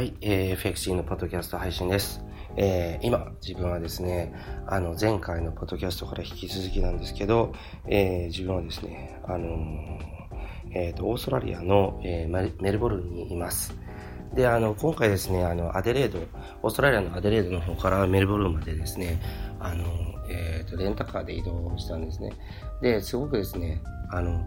はい、えー、FXC のポッドキャスト配信です。えー、今、自分はですね、あの、前回のポッドキャストから引き続きなんですけど、えー、自分はですね、あのー、えっ、と、オーストラリアの、えー、メルボルンにいます。で、あの、今回ですね、あの、アデレード、オーストラリアのアデレードの方からメルボルンまでですね、あの、えっ、と、レンタカーで移動したんですね。で、すごくですね、あの、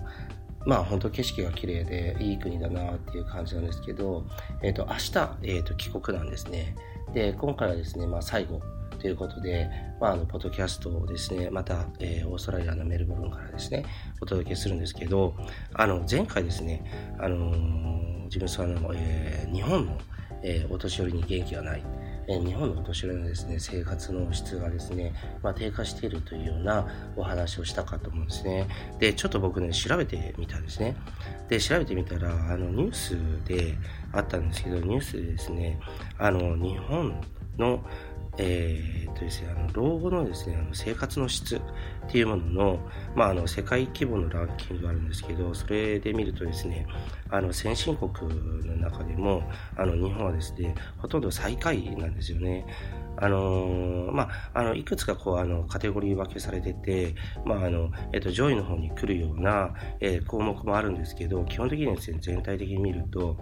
まあ本当景色が綺麗でいい国だなっていう感じなんですけど、えっ、と、明日、えっ、と、帰国なんですね。で、今回はですね、まあ最後ということで、まああの、ポッドキャストをですね、また、えーオーストラリアのメルボルンからですね、お届けするんですけど、あの、前回ですね、あのー自分さんの、えー日本の、えーお年寄りに元気がない。え日本のお年寄りのですね、生活の質がですね、まあ、低下しているというようなお話をしたかと思うんですね。で、ちょっと僕ね、調べてみたんですね。で、調べてみたら、あの、ニュースであったんですけど、ニュースでですね、あの、日本の、えーとですね、あの老後のですね、あの生活の質っていうものの、まあ、あの世界規模のランキングがあるんですけど、それで見るとですね、あの先進国の中でも、あの日本はですね、ほとんど最下位なんですよね。あのーまあ、あの、いくつかこう、あの、カテゴリー分けされてて、まあ、あの、えっと、上位の方に来るような、えー項目もあるんですけど、基本的にはですね、全体的に見ると、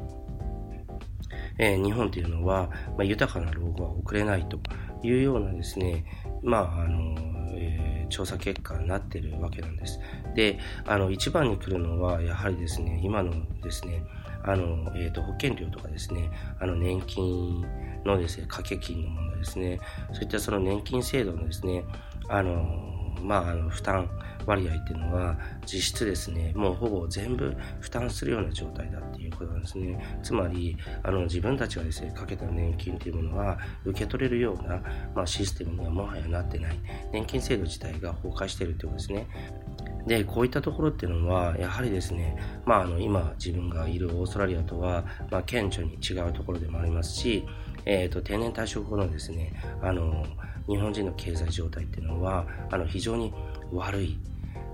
えー日本というのは、まあ、豊かな老後は送れないというようなですね、まあ、あの、えー調査結果になっているわけなんです。で、あの、一番に来るのは、やはりですね、今のですね、あの、えっ、と、保険料とかですね、あの、年金のですね、掛け金の問題ですね、そういったその年金制度のですね、あの、まあ、あの、負担割合っていうのは、実質ですね、もうほぼ全部負担するような状態だっていうことなんですね。つまり、あの、自分たちがですね、かけた年金っていうものは、受け取れるような、まあ、システムにはもはやなってない。年金制度自体が崩壊してるってことですね。で、こういったところっていうのは、やはりですね、まあ、あの、今、自分がいるオーストラリアとは、まあ、顕著に違うところでもありますし、えっ、と、定年退職後のですね、あの、日本人の経済状態っていうのは、あの、非常に悪い。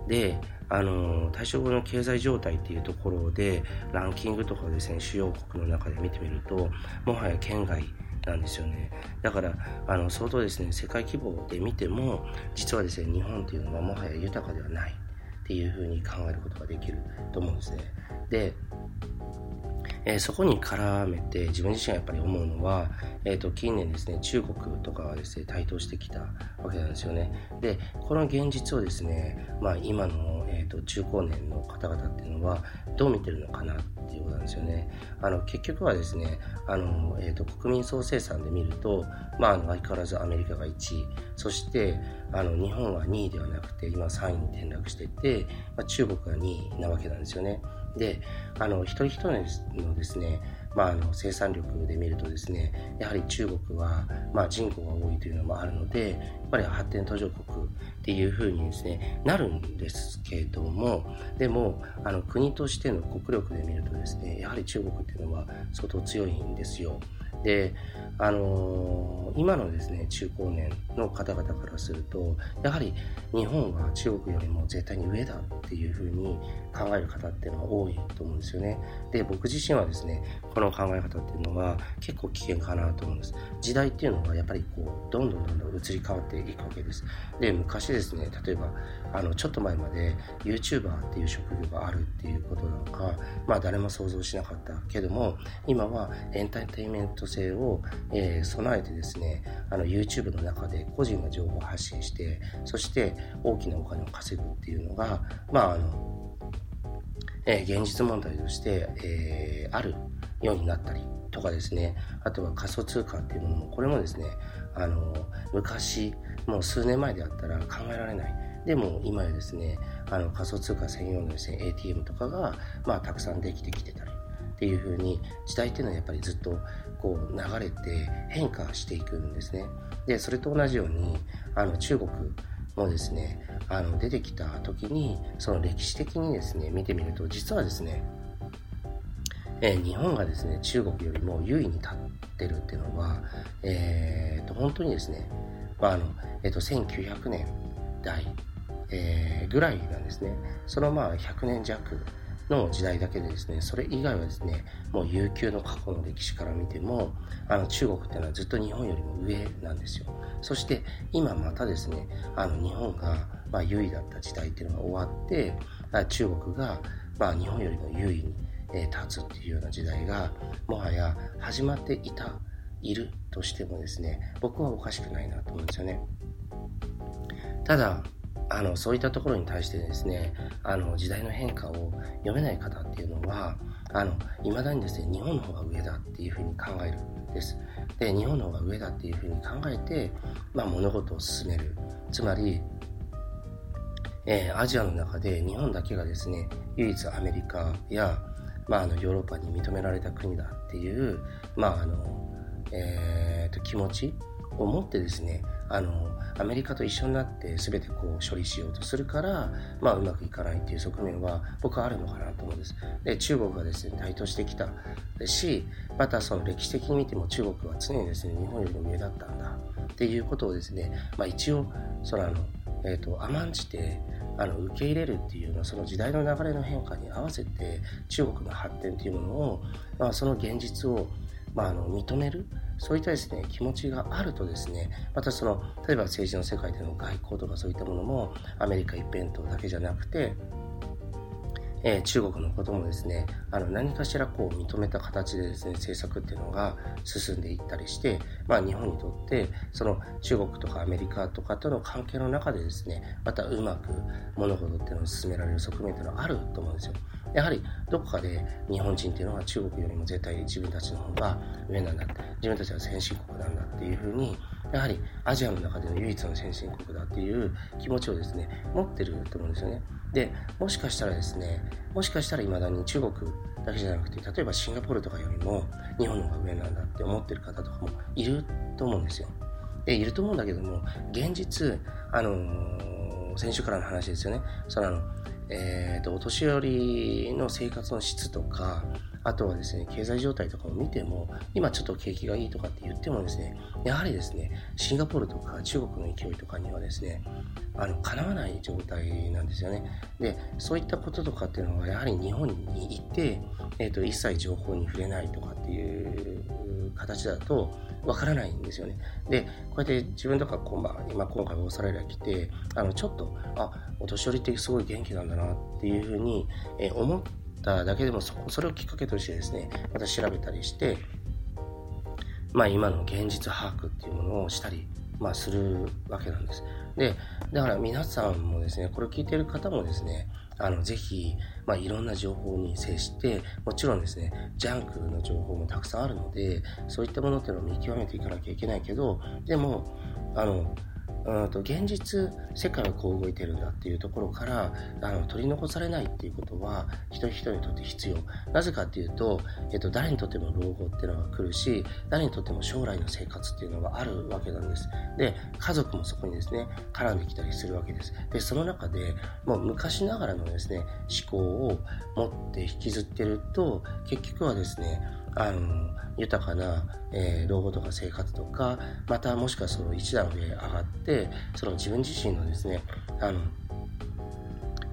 で、あの、退職後の経済状態っていうところで、ランキングとかですね、主要国の中で見てみると、もはや県外なんですよね。だから、あの、相当ですね、世界規模で見ても、実はですね、日本っていうのはもはや豊かではないっていうふうに考えることができると思うんですね。で、えーそこに絡めて自分自身がやっぱり思うのは、えー、と近年ですね中国とかはですね台頭してきたわけなんですよね。でこの現実をですね、まあ、今の、えー、と中高年の方々っていうのはどう見てるのかなっていうことなんですよね。あの結局はですねあの、えー、と国民総生産で見ると、まあ、あの相変わらずアメリカが1位。そしてあの日本は2位ではなくて今3位に転落していて、まあ、中国が2位なわけなんですよね。で、あの、一人一人のですね、まあ、あの、生産力で見るとですね、やはり中国は、まあ、人口が多いというのもあるので、やっぱり発展途上国っていうふうにですね、なるんですけども、でも、あの、国としての国力で見るとですね、やはり中国っていうのは相当強いんですよ。で、あのー今のですね、中高年の方々からすると、やはり日本は中国よりも絶対に上だっていうふうに考える方っていうのは多いと思うんですよね。で、僕自身はですね、この考え方っていうのは結構危険かなと思うんです。時代っていうのはやっぱりこう、どんどんどんどん移り変わっていくわけです。で、昔ですね、例えば、あの、ちょっと前まで YouTuber っていう職業があるっていうことなんか、まあ誰も想像しなかったけども、今はエンターテインメント性を、えー備えてですね、あの YouTube の中で個人が情報を発信して、そして大きなお金を稼ぐっていうのが、まああの、えー現実問題として、えーあるようになったりとかですね、あとは仮想通貨っていうものも、これもですね、あの、昔、もう数年前であったら考えられない。でも今やですね、あの仮想通貨専用のですね、ATM とかが、まあたくさんできてきてたりっていう風に時代っていうのはやっぱりずっとこう流れて変化していくんですね。でそれと同じようにあの中国もですねあの出てきた時にその歴史的にですね見てみると実はですねえー、日本がですね中国よりも優位に立ってるっていうのは、えーと、本当にですね、まああのえーと、1900年代、えー、ぐらいなんですねそのまあ100年弱の時代だけでですねそれ以外はですねもう悠久の過去の歴史から見てもあの中国っていうのはずっと日本よりも上なんですよ。そして今またですねあの日本がまあ優位だった時代っていうのが終わって中国がまあ日本よりも優位に立つっていうような時代がもはや始まっていたいるとしてもですね僕はおかしくないなと思うんですよね。ただあのそういったところに対してですねあの時代の変化を読めない方っていうのはあの未だにですね日本の方が上だっていうふうに考えるんです。で日本の方が上だっていうふうに考えて、まあ、物事を進める。つまりえー、アジアの中で日本だけがですね唯一アメリカやまあ、あのヨーロッパに認められた国だっていう、まああのえー、と気持ちを持ってですねあのアメリカと一緒になって全てこう処理しようとするから、まあ、うまくいかないっていう側面は僕はあるのかなと思うんです。で中国がですね台頭してきた。しまたその歴史的に見ても中国は常にですね日本よりも上だったんだ。っていうことをですね、まあ、一応そのあの、えーと甘んじてあの受け入れるっていうのはその時代の流れの変化に合わせて中国の発展というものを、まあ、その現実を、まあ、あの認める。そういったですね気持ちがあるとですねまたその例えば政治の世界での外交とかそういったものもアメリカ一辺倒だけじゃなくてえ、中国のこともですねあの何かしらこう認めた形でですね政策っていうのが進んでいったりして、まあ、日本にとってその中国とかアメリカとかとの関係の中でですねまたうまく物事っていうのを進められる側面っていうのはあると思うんですよ。やはりどこかで日本人っていうのは中国よりも絶対自分たちの方が上なんだって自分たちは先進国なんだっていうふうにやはりアジアの中での唯一の先進国だっていう気持ちをですね持ってると思うんですよね。でもしかしたらですねもしかしたらいまだに中国だけじゃなくて例えばシンガポールとかよりも日本の方が上なんだって思ってる方とかもいると思うんですよ。でいると思うんだけども現実あのー、先週からの話ですよね。そのあのえーと、お年寄りの生活の質とかあとはですね経済状態とかを見ても今ちょっと景気がいいとかって言ってもですねやはりですねシンガポールとか中国の勢いとかにはですねあのかなわない状態なんですよね。でそういったこととかっていうのはやはり日本に行って、えーと、一切情報に触れないとかっていう形だとわからないんですよね。で、こうやって自分とか今今今回オーストラリア来て、あの、ちょっと、あ、お年寄りってすごい元気なんだなっていうふうに、え思っただけでもそ、それをきっかけとしてですね、また調べたりして、まあ今の現実把握っていうものをしたり、まあするわけなんです。で、だから皆さんもですね、これを聞いてる方もですね、あの、ぜひ、まあ、いろんな情報に接して、もちろんですね、ジャンクの情報もたくさんあるので、そういったものっていうのを見極めていかなきゃいけないけど、でも、あの、うんと現実世界はこう動いてるんだっていうところからあの取り残されないっていうことは一人一人にとって必要。なぜかっていうと、えっと、誰にとっても老後っていうのが来るし誰にとっても将来の生活っていうのがあるわけなんです。で家族もそこにですね絡んできたりするわけです。でその中でもう昔ながらのですね思考を持って引きずってると結局はですねあの豊かな、えー、老後とか生活とかまたもしくはその一段上上がってその自分自身のですねあの、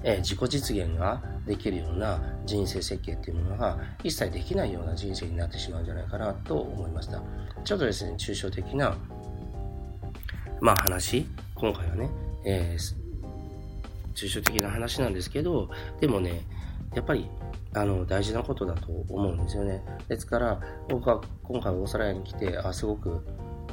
えー、自己実現ができるような人生設計っていうものが一切できないような人生になってしまうんじゃないかなと思いましたちょっとですね抽象的なまあ話今回はね、えー、抽象的な話なんですけどでもねやっぱりあの大事なことだと思うんですよね。ですから僕は今回オーストラリアに来てあすごく、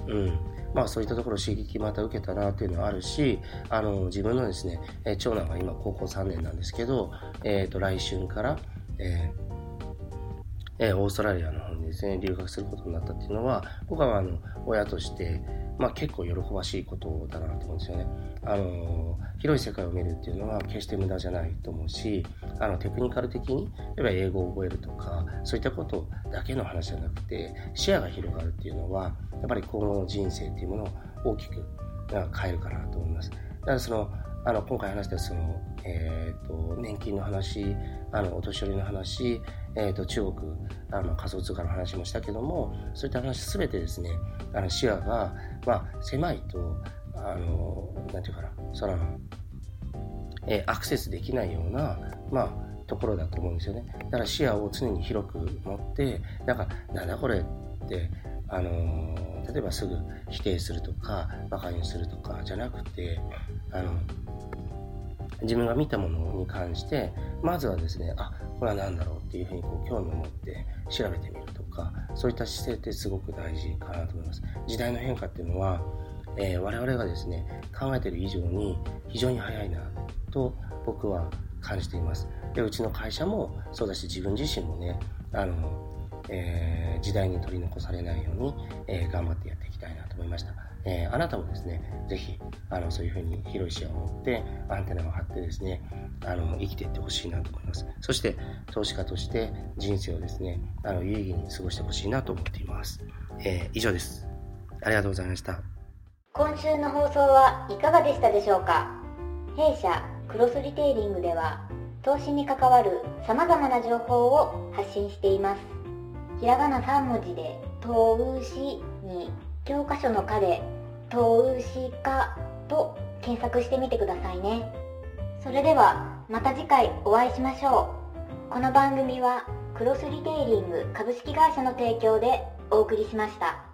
うんまあ、そういったところ刺激また受けたなっていうのはあるしあの自分のですね、え長男は今高校3年なんですけど、えー、と来春から、えーえー、オーストラリアの方にですね、留学することになったっていうのは、僕はあの、親として、まあ結構喜ばしいことだなと思うんですよね。あの、広い世界を見るっていうのは決して無駄じゃないと思うし、あの、テクニカル的に、例えば英語を覚えるとか、そういったことだけの話じゃなくて、視野が広がるっていうのは、やっぱり今後の人生っていうものを大きく変えるかなと思います。だからその、あの今回話したその、えーと、年金の話あのお年寄りの話、えーと、中国あの仮想通貨の話もしたけどもそういった話全てですねあの視野が、まあ、狭いとあのなんていうかなその、えー、アクセスできないような、まあ、ところだと思うんですよね。だから視野を常に広く持ってなんかなんだこれってあの例えばすぐ否定するとか馬鹿にするとかじゃなくてあの自分が見たものに関してまずはですねあこれは何だろうっていうふうにこう興味を持って調べてみるとかそういった姿勢ってすごく大事かなと思います時代の変化っていうのは、えー、我々がですね考えてる以上に非常に早いなと僕は感じていますでうちの会社もそうだし自分自身もねあのえー、時代に取り残されないように、えー、頑張ってやっていきたいなと思いました。えー、あなたもですね、ぜひ、あの、そういうふうに広い視野を持って、アンテナを張ってですね、あの、生きていってほしいなと思います。そして、投資家として人生をですね、あの、有意義に過ごしてほしいなと思っています。えー、以上です。ありがとうございました。今週の放送はいかがでしたでしょうか？弊社クロスリテイリングでは投資に関わる様々な情報を発信しています。ひらがな3文字で投資に教科書の課で投資家と検索してみてくださいねそれではまた次回お会いしましょうこの番組はクロスリテイリング株式会社の提供でお送りしました。